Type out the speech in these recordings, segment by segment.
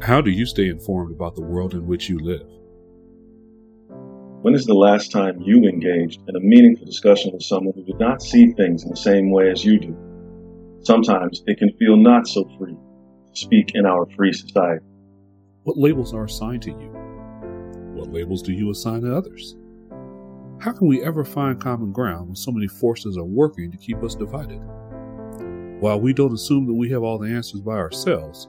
How do you stay informed about the world in which you live? When is the last time you engaged in a meaningful discussion with someone who did not see things in the same way as you do? Sometimes it can feel not so free to speak in our free society. What labels are assigned to you? What labels do you assign to others? How can we ever find common ground when so many forces are working to keep us divided? While we don't assume that we have all the answers by ourselves,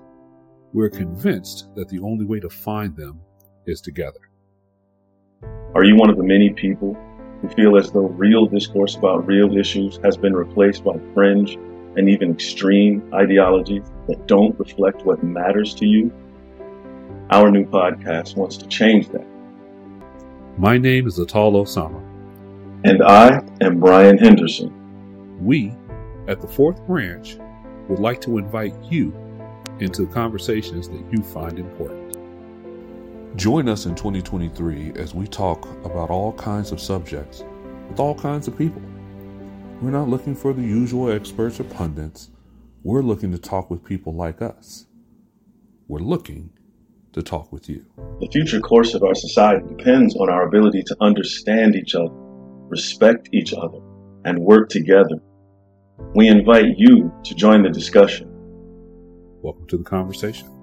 we're convinced that the only way to find them is together. Are you one of the many people who feel as though real discourse about real issues has been replaced by fringe and even extreme ideologies that don't reflect what matters to you? Our new podcast wants to change that. My name is Atal Osama. And I am Brian Henderson. We, at the fourth branch, would like to invite you into conversations that you find important. Join us in 2023 as we talk about all kinds of subjects with all kinds of people. We're not looking for the usual experts or pundits. We're looking to talk with people like us. We're looking to talk with you. The future course of our society depends on our ability to understand each other, respect each other, and work together. We invite you to join the discussion. Welcome to the conversation.